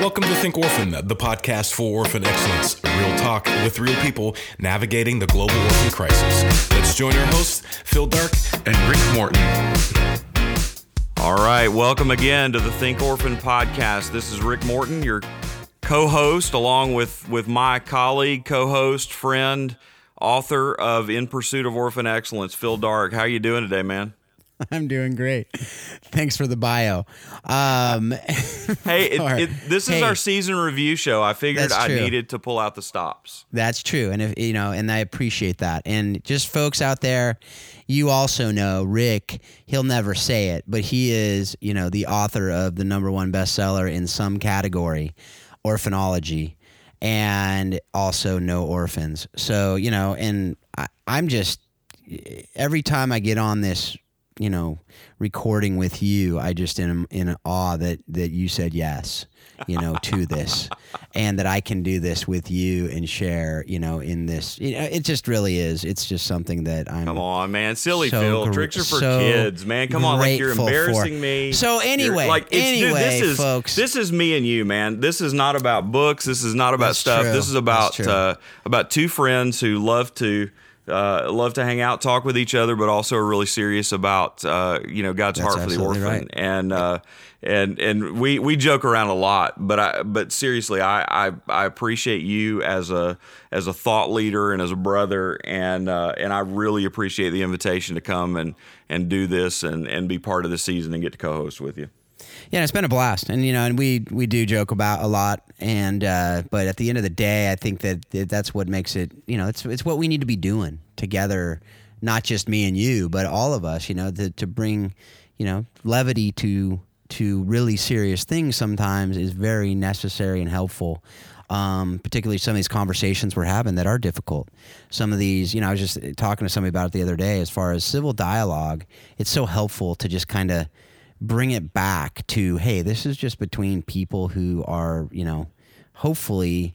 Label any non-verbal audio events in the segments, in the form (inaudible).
Welcome to Think Orphan, the podcast for orphan excellence. Real talk with real people navigating the global orphan crisis. Let's join our hosts, Phil Darke and Rick Morton. All right, welcome again to the Think Orphan podcast. This is Rick Morton, your co-host, along with with my colleague, co-host, friend, author of In Pursuit of Orphan Excellence, Phil Darke. How are you doing today, man? (laughs) I'm doing great. Thanks for the bio. Um, (laughs) hey, it, it, this is Hey. our season review show. I figured I needed to pull out the stops. that's true, and if you know, and I appreciate that. And just folks out there, you also know Rick. He'll never say it, but he is, you know, the author of the number one bestseller in some category, orphanology, and also KnowOrphans. So you know, and I, I'm just every time I get on this, you know, recording with you, I just in in awe that that you said yes, you know, to this, (laughs) and that I can do this with you and share, you know, in this. You know, it just really is. It's just something that I'm. Come on, man. Silly So Phil. gr- Tricks are for so kids, man. Come on, like you're grateful for- embarrassing me. So You're- anyway, like it's, dude, anyway, this is, folks. This is me and you, man. This is not about books. This is not about stuff. true. This is about uh, about two friends who love to uh, love to hang out, talk with each other, but also are really serious about uh, you know God's That's heart for the orphan. right. And uh, and and we we joke around a lot, but I but seriously, I I, I appreciate you as a as a thought leader and as a brother, and uh, and I really appreciate the invitation to come and and do this and and be part of the season and get to co-host with you. Yeah, it's been a blast, and you know, and we we do joke about a lot, and uh, but at the end of the day, I think that, that that's what makes it. You know, it's it's what we need to be doing together, not just me and you, but all of us. You know, to to bring, you know, levity to to really serious things sometimes is very necessary and helpful. Um, particularly some of these conversations we're having that are difficult. Some of these, you know, I was just talking to somebody about it the other day. As far as civil dialogue, it's so helpful to just kind of bring it back to hey this is just between people who are you know hopefully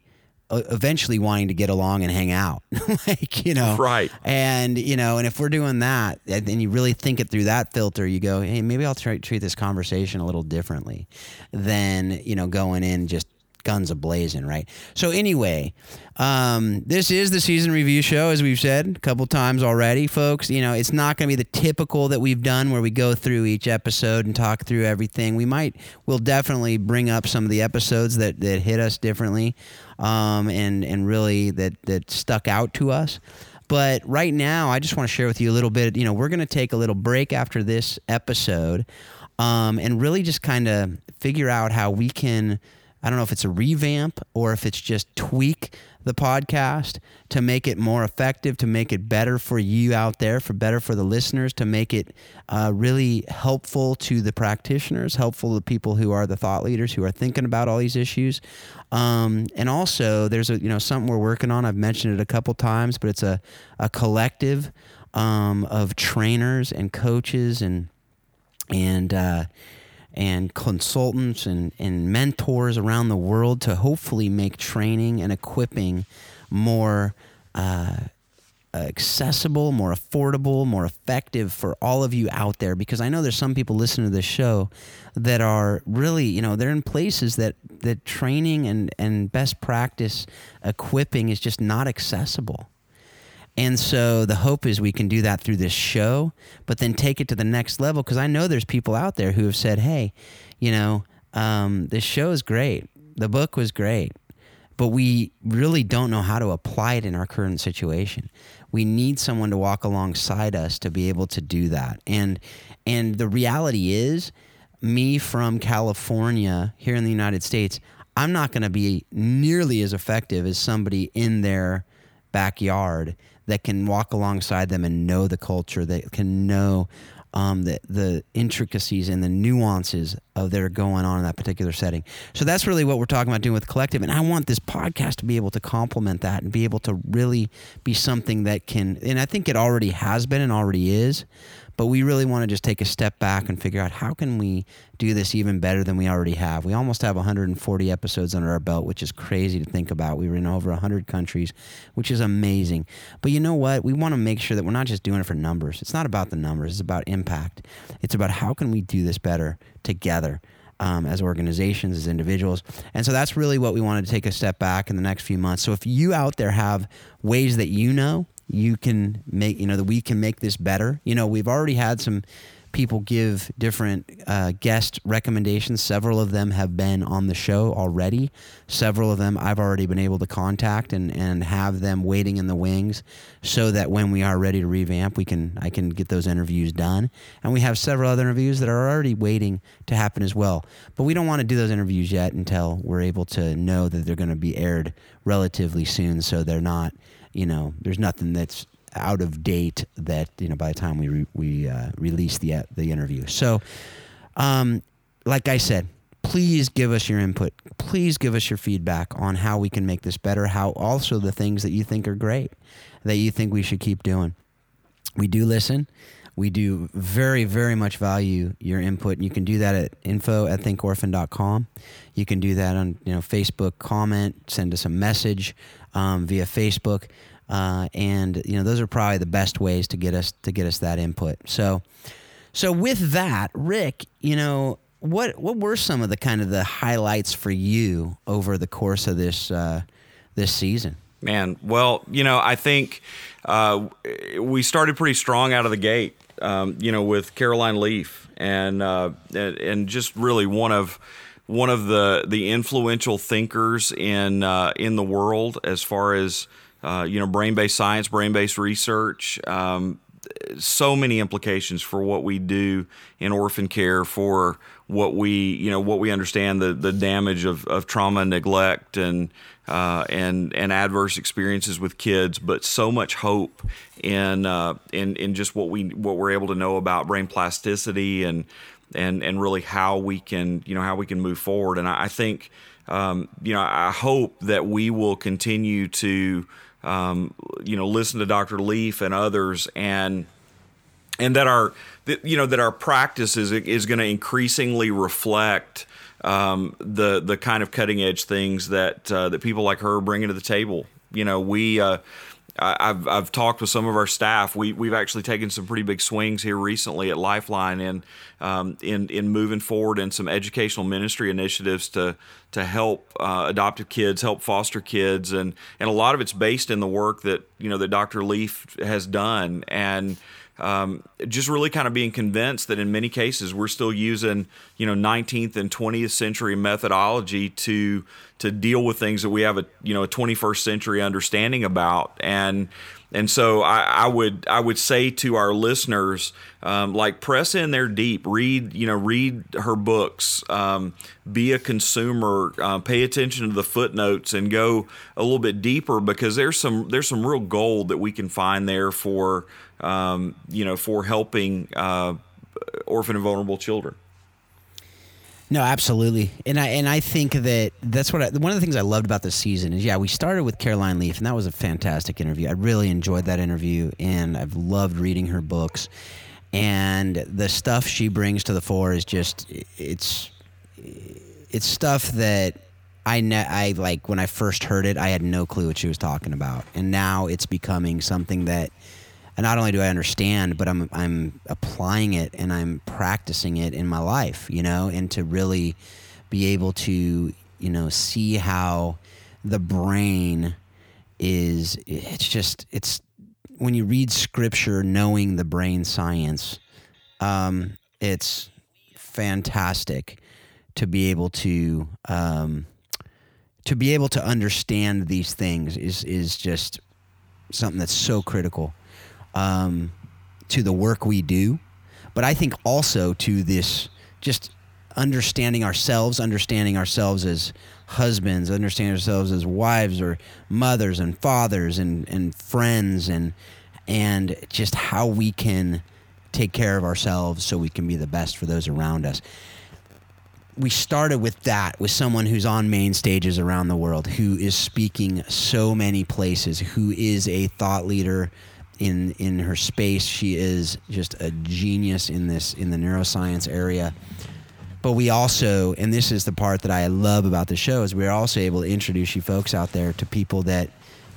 uh, eventually wanting to get along and hang out (laughs) like you know Right. and you know and if we're doing that and then you really think it through that filter you go hey maybe i'll try, treat this conversation a little differently than you know going in just guns ablazing, right so anyway um, this is the season review show as we've said a couple times already folks you know it's not going to be the typical that we've done where we go through each episode and talk through everything we might we'll definitely bring up some of the episodes that that hit us differently um, and and really that that stuck out to us but right now, I just want to share with you a little bit. You know, we're going to take a little break after this episode um, and really just kind of figure out how we can. I don't know if it's a revamp or if it's just tweak the podcast to make it more effective, to make it better for you out there, for better for the listeners, to make it uh, really helpful to the practitioners, helpful to the people who are the thought leaders who are thinking about all these issues. Um, and also, there's a you know something we're working on. I've mentioned it a couple times, but it's a a collective um, of trainers and coaches and and uh, and consultants and, and mentors around the world to hopefully make training and equipping more uh, accessible, more affordable, more effective for all of you out there. Because I know there's some people listening to this show that are really, you know, they're in places that that training and and best practice equipping is just not accessible. And so the hope is we can do that through this show, but then take it to the next level. Because I know there's people out there who have said, hey, you know, um, this show is great. The book was great, but we really don't know how to apply it in our current situation. We need someone to walk alongside us to be able to do that. And and the reality is, me from California here in the United States, I'm not going to be nearly as effective as somebody in their backyard that can walk alongside them and know the culture, that can know um, the the intricacies and the nuances of that are going on in that particular setting. So that's really what we're talking about doing with collective, and I want this podcast to be able to complement that and be able to really be something that can. And I think it already has been and already is, but we really want to just take a step back and figure out how can we do this even better than we already have. We almost have 140 episodes under our belt, which is crazy to think about. We were in over 100 countries, which is amazing. But you know what? We want to make sure that we're not just doing it for numbers. It's not about the numbers, it's about impact. It's about how can we do this better together. um, as organizations, as individuals. And so that's really what we wanted to take a step back in the next few months. So if you out there have ways that you know you can make, you know, that we can make this better, you know, we've already had some people give different uh, guest recommendations. Several of them have been on the show already. Several of them I've already been able to contact and, and have them waiting in the wings so that when we are ready to revamp, we can I can get those interviews done. And we have several other interviews that are already waiting to happen as well. But we don't want to do those interviews yet until we're able to know that they're going to be aired relatively soon so they're not, you know, there's nothing that's out of date that you know by the time we re- we uh, release the uh, the interview. So, um, like I said, please give us your input. Please give us your feedback on how we can make this better. How also the things that you think are great that you think we should keep doing. We do listen. We do very, very much value your input. You can do that at info at thinkorphan.com. You can do that on you know Facebook, comment, send us a message um, via Facebook. Uh, and you know those are probably the best ways to get us to get us that input. So, so with that, Rick, you know what what were some of the kind of the highlights for you over the course of this uh, this season? Man, well, you know, I think uh, we started pretty strong out of the gate. Um, you know, with Caroline Leaf and uh, and just really one of one of the the influential thinkers in uh, in the world as far as uh, you know, brain based science, brain based research. Um, so many implications for what we do in orphan care for what we you know what we understand the the damage of, of trauma neglect and uh, and and adverse experiences with kids but so much hope in uh, in in just what we what we're able to know about brain plasticity and and and really how we can you know how we can move forward and I, I think um, you know I hope that we will continue to um, you know, listen to Dr. Leaf and others, and and that our that, you know that our practice is is going to increasingly reflect um, the the kind of cutting edge things that uh, that people like her bring into the table. You know, we. Uh, I've I've talked with some of our staff. We we've actually taken some pretty big swings here recently at Lifeline in um, in in moving forward in some educational ministry initiatives to to help uh, adoptive kids, help foster kids, and and a lot of it's based in the work that you know that Dr. Leaf has done and um, just really kind of being convinced that in many cases we're still using you know 19th and 20th century methodology to to deal with things that we have a you know a 21st century understanding about. And and so I, I, would I would say to our listeners, um, like press in there deep, read you know read her books, um, be a consumer, uh, pay attention to the footnotes, and go a little bit deeper because there's some there's some real gold that we can find there for um, you know for helping uh, orphan and vulnerable children. No, absolutely, and I and I think that that's what I, one of the things I loved about this season is yeah we started with Caroline Leaf and that was a fantastic interview. I really enjoyed that interview and I've loved reading her books, and the stuff she brings to the fore is just it's it's stuff that I ne- I like when I first heard it I had no clue what she was talking about, and now it's becoming something that and not only do I understand, but I'm I'm applying it and I'm practicing it in my life, you know, and to really be able to, you know, see how the brain is it's just it's when you read scripture knowing the brain science um, it's fantastic to be able to um, to be able to understand these things is is just something that's so critical um, to the work we do, but I think also to this just understanding ourselves, understanding ourselves as husbands, understanding ourselves as wives or mothers and fathers and, and friends and and just how we can take care of ourselves so we can be the best for those around us. We started with that with someone who's on main stages around the world, who is speaking so many places, who is a thought leader, in in her space. She is just a genius in this in the neuroscience area. But we also, and this is the part that I love about the show, is we're also able to introduce you folks out there to people that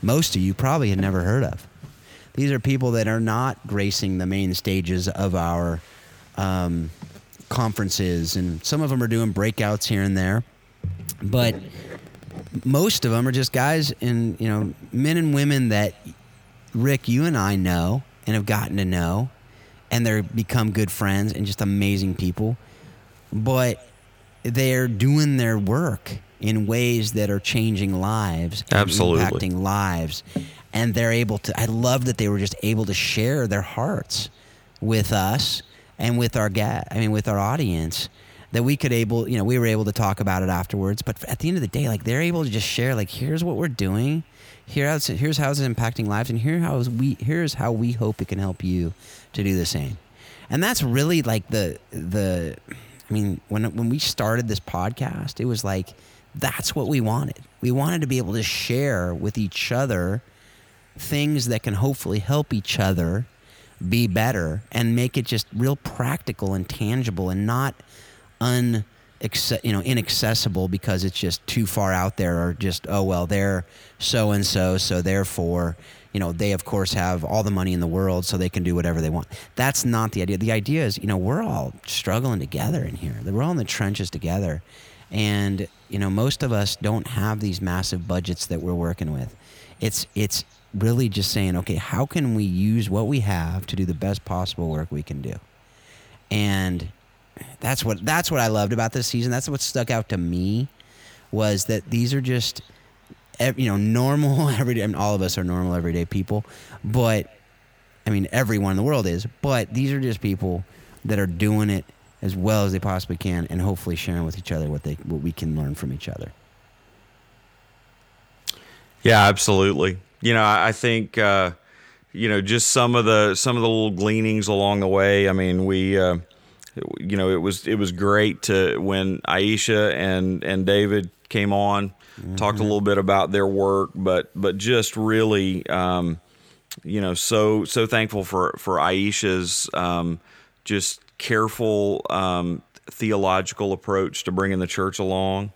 most of you probably had never heard of. These are people that are not gracing the main stages of our um, conferences, and some of them are doing breakouts here and there, but most of them are just guys and you know men and women that Rick, you and I know and have gotten to know, and they're become good friends and just amazing people, but they're doing their work in ways that are changing lives, and Absolutely. impacting lives, and they're able to. I love that they were just able to share their hearts with us and with our ga- I mean, with our audience. That we could able, you know, we were able to talk about it afterwards. But at the end of the day, like they're able to just share, like, here's what we're doing, here here's how it's impacting lives, and here how we here's how we hope it can help you to do the same. And that's really like the the I mean, when when we started this podcast, it was like that's what we wanted. We wanted to be able to share with each other things that can hopefully help each other be better and make it just real practical and tangible and not un you know inaccessible because it's just too far out there or just oh well they're so and so so therefore you know they of course have all the money in the world so they can do whatever they want. That's not the idea. The idea is you know we're all struggling together in here. We're all in the trenches together. And you know most of us don't have these massive budgets that we're working with. It's it's really just saying okay how can we use what we have to do the best possible work we can do? And that's what that's what I loved about this season. That's what stuck out to me was that these are just you know normal (laughs) everyday. I mean, all of us are normal everyday people, but I mean everyone in the world is. But these are just people that are doing it as well as they possibly can, and hopefully sharing with each other what they what we can learn from each other. Yeah, absolutely. You know, I think uh, you know just some of the some of the little gleanings along the way. I mean, we uh, you know it was it was great to when Aisha and and David came on, talked a little bit about their work, but but just really. Um, you know, so so thankful for for Aisha's um, just careful um, theological approach to bringing the church along.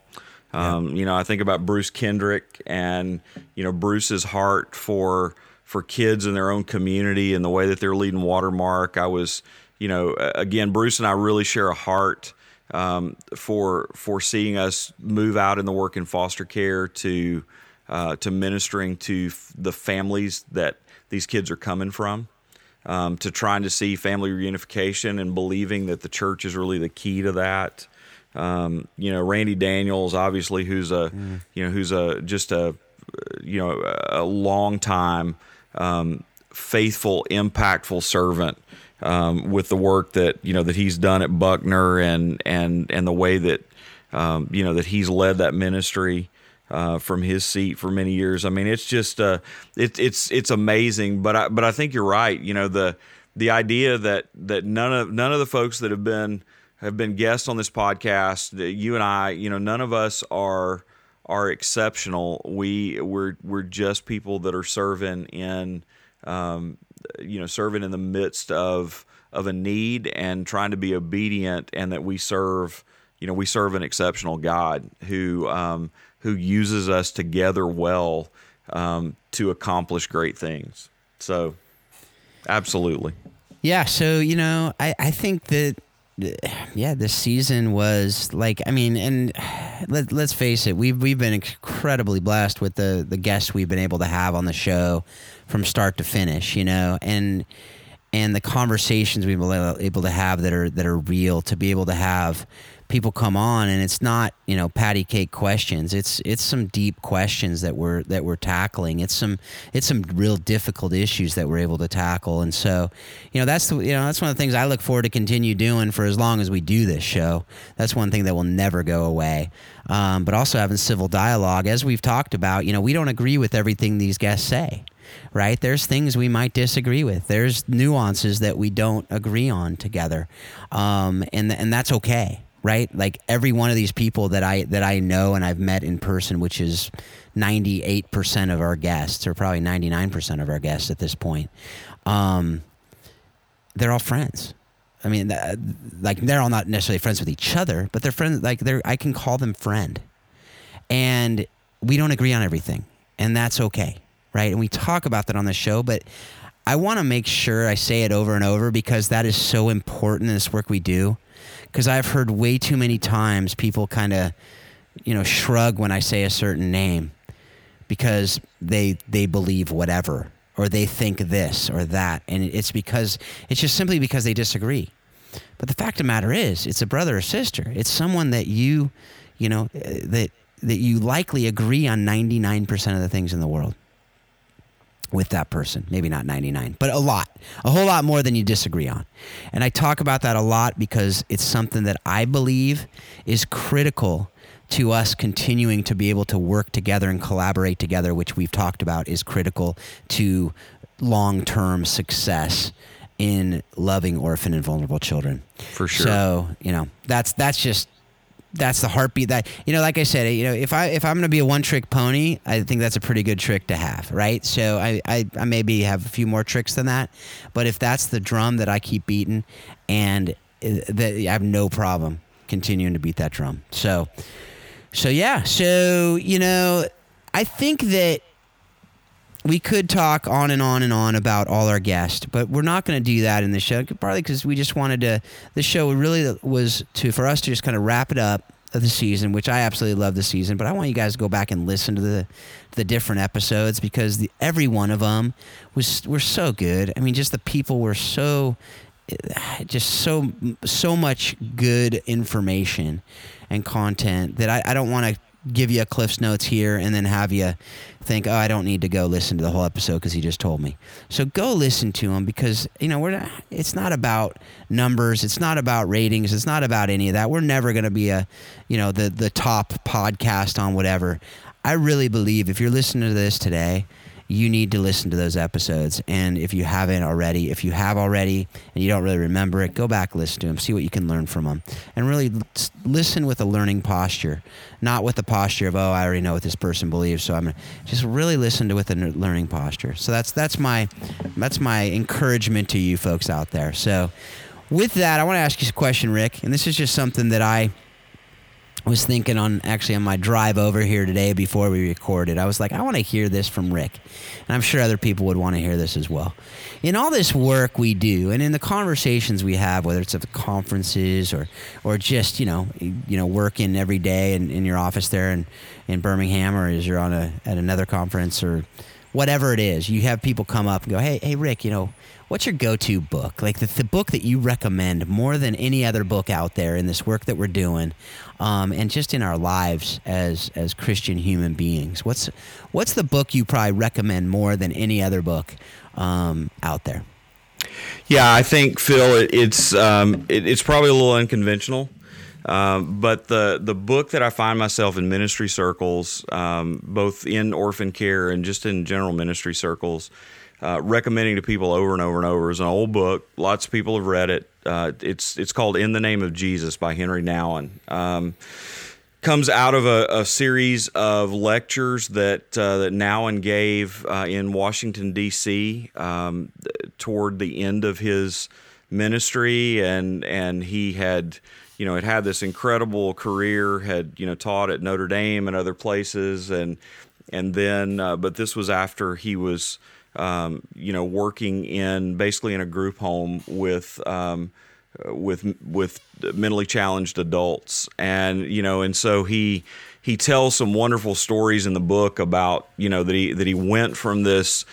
Um, You know, I think about Bruce Kendrick and you know Bruce's heart for for kids in their own community and the way that they're leading Watermark. I was, you know, again, Bruce and I really share a heart um, for for seeing us move out in the work in foster care to uh, to ministering to f- the families that these kids are coming from um, to trying to see family reunification and believing that the church is really the key to that. Um, you know, Randy Daniels, obviously, who's a you know who's a just a you know a long time um, faithful, impactful servant um, with the work that you know that he's done at Buckner and and and the way that um, you know that he's led that ministry uh, from his seat for many years. I mean, it's just uh, it, it's it's amazing. But I, but I think you're right. You know the the idea that that none of none of the folks that have been have been guests on this podcast, you and I, you know, none of us are are exceptional. We we're we're just people that are serving in um, you know serving in the midst of of a need and trying to be obedient, and that we serve you know we serve an exceptional God who um, who uses us together well um, to accomplish great things. So, absolutely. Yeah, so you know, I I think that yeah, this season was like I mean, and let let's face it, we've we've been incredibly blessed with the the guests we've been able to have on the show from start to finish, you know, and and the conversations we've been able to have that are that are real to be able to have people come on and it's not you know patty cake questions. It's it's some deep questions that we're that we're tackling. It's some it's some real difficult issues that we're able to tackle. And so you know that's the you know that's one of the things i look forward to continue doing for as long as we do this show. That's one thing that will never go away. Um, but also having civil dialogue as we've talked about you know we don't agree with everything these guests say right? There's things we might disagree with. There's nuances that we don't agree on together, um, and and that's okay, right? Like every one of these people that I that I know and I've met in person, which is 98% of our guests, or probably 99% of our guests at this point, um, they're all friends. I mean, like they're all not necessarily friends with each other, but they're friends. Like they're, I can call them friend, and we don't agree on everything, and that's okay, right? And we talk about that on the show, but I want to make sure I say it over and over because that is so important in this work we do. Because I've heard way too many times people kind of, you know, shrug when I say a certain name because they they believe whatever or they think this or that, and it's because it's just simply because they disagree. But the fact of the matter is, it's a brother or sister. It's someone that you, you know, uh, that that you likely agree on 99% of the things in the world with that person. Maybe not 99, but a lot. A whole lot more than you disagree on. And I talk about that a lot because it's something that I believe is critical to us continuing to be able to work together and collaborate together, which we've talked about is critical to long term success in loving orphan and vulnerable children. For sure. So, you know, that's that's just that's the heartbeat that you know like i said you know if i if i'm going to be a one trick pony i think that's a pretty good trick to have right? So I, I i maybe have a few more tricks than that but if that's the drum that i keep beating and uh, that i have no problem continuing to beat that drum. So so yeah so you know i think that we could talk on and on and on about all our guests, but we're not going to do that in the show. Partly because we just wanted to. The show really was to for us to just kind of wrap it up of the season, which I absolutely love the season. But I want you guys to go back and listen to the the different episodes because the, every one of them was were so good. I mean, just the people were so eh, just so so much good information and content that I, I don't want to give you a Cliff's Notes here and then have you think, oh, I don't need to go listen to the whole episode because he just told me. So go listen to him because you know we're not, it's not about numbers, it's not about ratings, it's not about any of that. We're never going to be a you know the the top podcast on whatever. I really believe if you're listening to this today you need to listen to those episodes. And if you haven't already, if you have already and you don't really remember it, go back, listen to them, see what you can learn from them, and really listen with a learning posture, not with the posture of oh, I already know what this person believes, so I'm gonna just really listen to with a learning posture. So that's that's my that's my encouragement to you folks out there. So with that, I want to ask you a question, Rick, and this is just something that I was thinking on actually on my drive over here today before we recorded. I was like, I want to hear this from Rick. And I'm sure other people would want to hear this as well. In all this work we do and in the conversations we have, whether it's at the conferences or or just, you know, you know, working every day in, in your office there in, in Birmingham or as you're on a at another conference or whatever it is, you have people come up and go, Hey, hey Rick, you know, what's your go-to book? Like the, the, book that you recommend more than any other book out there in this work that we're doing um, and just in our lives as as christian human beings. What's what's the book you probably recommend more than any other book um, out there? Yeah i think phil it, it's um, it, it's probably a little unconventional um, but the the book that I find myself in ministry circles, um, both in orphan care and just in general ministry circles, uh, recommending to people over and over and over. is an old book. Lots of people have read it. Uh, it's it's called "In the Name of Jesus" by Henri Nouwen. Um, comes out of a, a, series of lectures that uh, that Nouwen gave uh, in Washington D.C. Um, toward the end of his ministry, and and he had you know had had this incredible career, had you know taught at Notre Dame and other places, and and then uh, but this was after he was um, you know, working in basically in a group home with um, with with mentally challenged adults, and you know, and so he he tells some wonderful stories in the book about you know that he that he went from this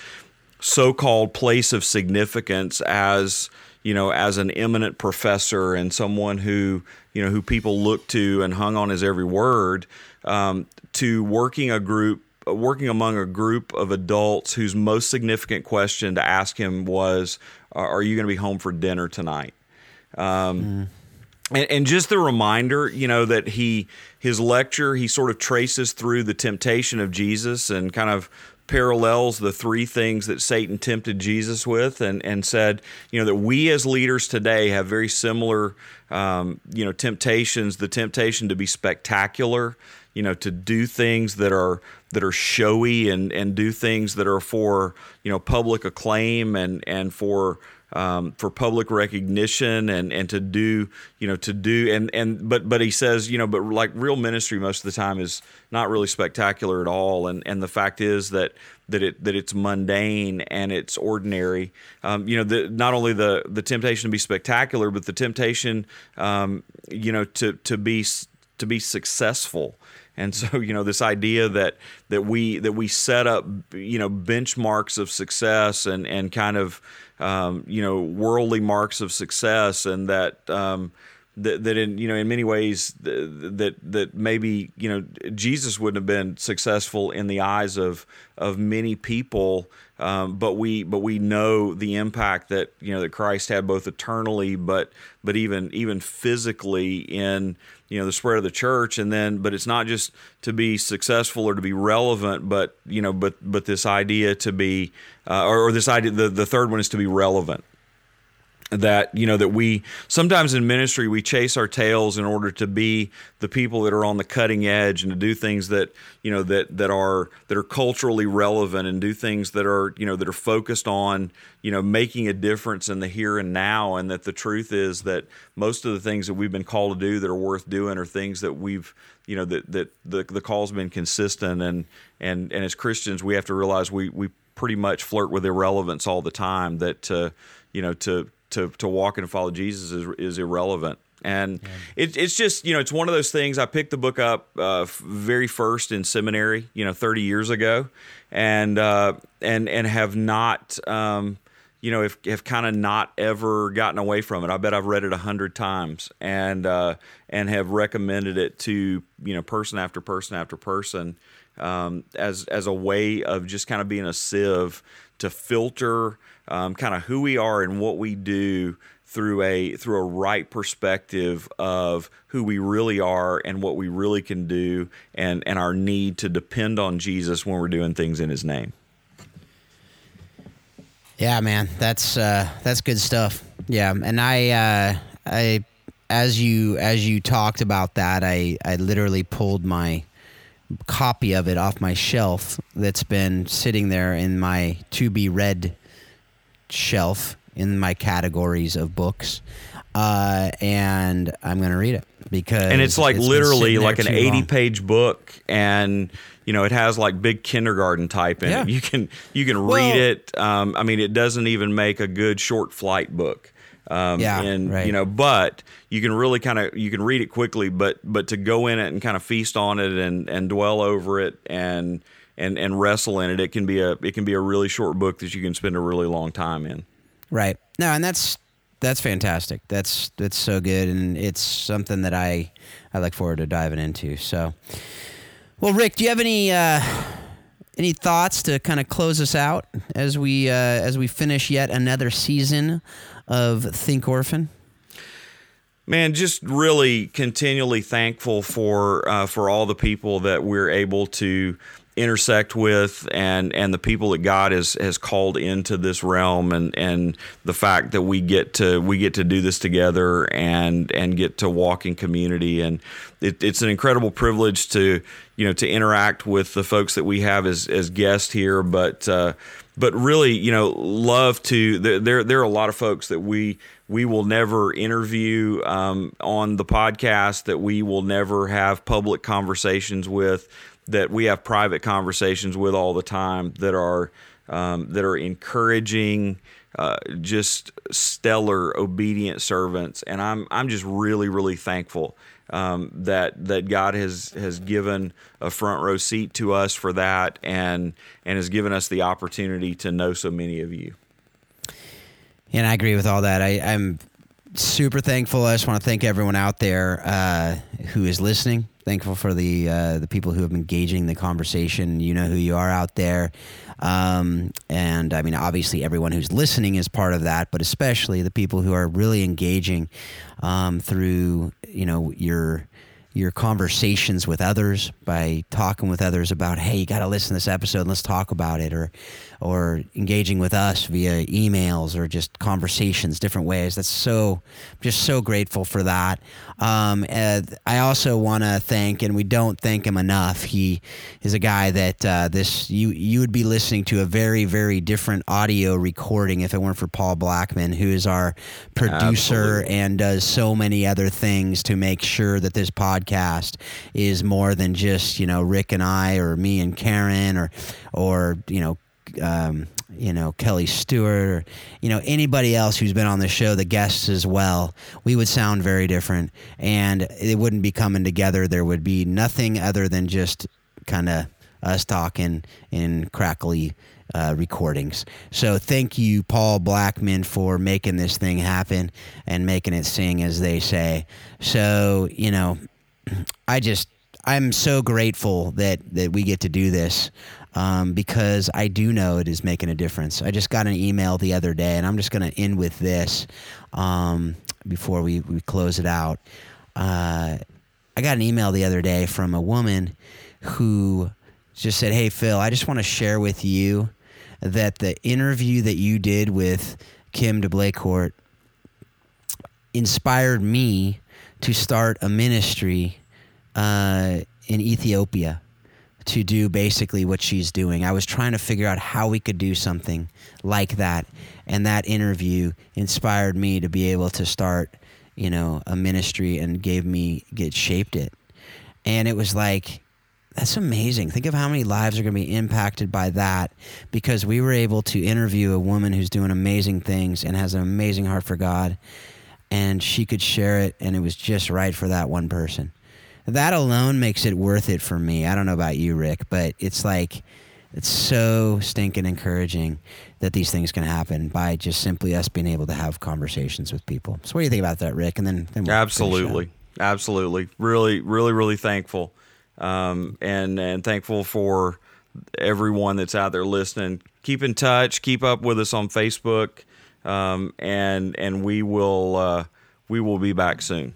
so-called place of significance as you know as an eminent professor and someone who you know who people looked to and hung on his every word um, to working a group working among a group of adults whose most significant question to ask him was, "Are you going to be home for dinner tonight?" Um, mm. and, and, just the reminder, you know, that he his lecture he sort of traces through the temptation of Jesus and kind of parallels the three things that Satan tempted Jesus with, and and said, you know, that we as leaders today have very similar, um, you know, temptations. The temptation to be spectacular, you know, to do things that are that are showy and and do things that are for you know public acclaim and and for um, for public recognition and and to do you know to do and and but but he says you know but like real ministry most of the time is not really spectacular at all and and the fact is that that it that it's mundane and it's ordinary. Um, you know, the, not only the the temptation to be spectacular, but the temptation, um, you know, to to be to be successful. And so, you know, this idea that that we that we set up, you know, benchmarks of success and and kind of, um, you know, worldly marks of success, and that um, that, that in you know in many ways that that maybe you know Jesus wouldn't have been successful in the eyes of of many people, um, but we but we know the impact that you know that Christ had both eternally, but but even even physically in you know the spread of the church, and then but it's not just to be successful or to be relevant, but you know but but this idea to be uh, or, or this idea the the third one is to be relevant that you know that we sometimes in ministry we chase our tails in order to be the people that are on the cutting edge and to do things that you know that that are that are culturally relevant and do things that are you know that are focused on you know making a difference in the here and now. And that the truth is that most of the things that we've been called to do that are worth doing are things that we've you know that that the the call's been consistent. And and and as Christians we have to realize we we pretty much flirt with irrelevance all the time that uh, you know to to to walk and follow Jesus is is irrelevant. And yeah. it, it's just you know it's one of those things. I picked the book up uh, very first in seminary, you know, 30 years ago, and uh, and and have not. Um, you know, have, have kind of not ever gotten away from it. I bet I've read it a hundred times and uh, and have recommended it to you know person after person after person um, as as a way of just kind of being a sieve to filter um, kind of who we are and what we do through a through a right perspective of who we really are and what we really can do and and our need to depend on Jesus when we're doing things in his name. Yeah, man. That's uh that's good stuff. Yeah, and I uh I as you as you talked about that, I I literally pulled my copy of it off my shelf that's been sitting there in my to be read shelf in my categories of books. Uh, and I'm going to read it because and it's like it's literally like an 80 long. page book and you know it has like big kindergarten type in yeah. it you can you can well, read it um, i mean it doesn't even make a good short flight book um, yeah, and right. you know, but you can really kind of you can read it quickly, but but to go in it and kind of feast on it and and dwell over it and and and wrestle in it. It can be a it can be a really short book that you can spend a really long time in. Right. No, and that's that's fantastic. That's that's so good, and it's something that I I look forward to diving into. So, well, Rick, do you have any uh, any thoughts to kind of close us out as we uh, as we finish yet another season of Think Orphan? Man, just really continually thankful for uh, for all the people that we're able to intersect with and and the people that God has has called into this realm and and the fact that we get to we get to do this together and and get to walk in community. And it, it's an incredible privilege to you know to interact with the folks that we have as as guests here. But uh, but really you know love to there there are a lot of folks that we we will never interview um, on the podcast that we will never have public conversations with that we have private conversations with all the time that are um, that are encouraging, uh, just stellar, obedient servants, and I'm I'm just really really thankful um, that that God has has given a front row seat to us for that, and and has given us the opportunity to know so many of you. And I agree with all that. I, I'm super thankful. I just want to thank everyone out there uh, who is listening thankful for the uh, the people who have been engaging the conversation. You know who you are out there, um, and I mean obviously everyone who's listening is part of that, but especially the people who are really engaging um, through you know your your conversations with others by talking with others about, hey, you got to listen to this episode. and Let's talk about it, or or engaging with us via emails or just conversations, different ways. That's so just so grateful for that. Um, I also want to thank, and we don't thank him enough. He is a guy that uh, this you you would be listening to a very very different audio recording if it weren't for Paul Blackman, who is our producer Absolutely. and does so many other things to make sure that this podcast is more than just you know Rick and I or me and Karen or or you know. Um, you know Kelly Stewart or you know anybody else who's been on the show, the guests as well, we would sound very different, and it wouldn't be coming together. There would be nothing other than just kind of us talking in crackly uh, recordings. So thank you, Paul Blackman, for making this thing happen and making it sing, as they say. So you know, I just I'm so grateful that that we get to do this. Um, because I do know it is making a difference. I just got an email the other day, and I'm just going to end with this um, before we, we close it out. Uh, I got an email the other day from a woman who just said, Hey, Phil, I just want to share with you that the interview that you did with Kim de Blecourt inspired me to start a ministry uh, in Ethiopia to do basically what she's doing. I was trying to figure out how we could do something like that, and that interview inspired me to be able to start, you know, a ministry and gave me get shaped it. And it was like that's amazing. Think of how many lives are going to be impacted by that because we were able to interview a woman who's doing amazing things and has an amazing heart for God, and she could share it, and it was just right for that one person. That alone makes it worth it for me. I don't know about you, Rick, but it's like it's so stinking encouraging that these things can happen by just simply us being able to have conversations with people. So, what do you think about that, Rick? And then, then we'll absolutely, absolutely, really, really, really thankful um, and and thankful for everyone that's out there listening. Keep in touch. Keep up with us on Facebook, um, and and we will uh, we will be back soon.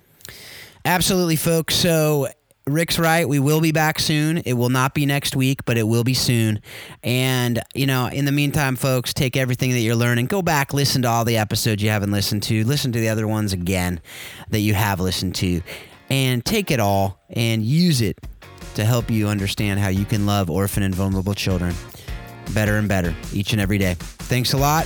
Absolutely, folks. So Rick's right. We will be back soon. It will not be next week, but it will be soon. And, you know, in the meantime, folks, take everything that you're learning, go back, listen to all the episodes you haven't listened to, listen to the other ones again that you have listened to, and take it all and use it to help you understand how you can love orphan and vulnerable children better and better each and every day. Thanks a lot.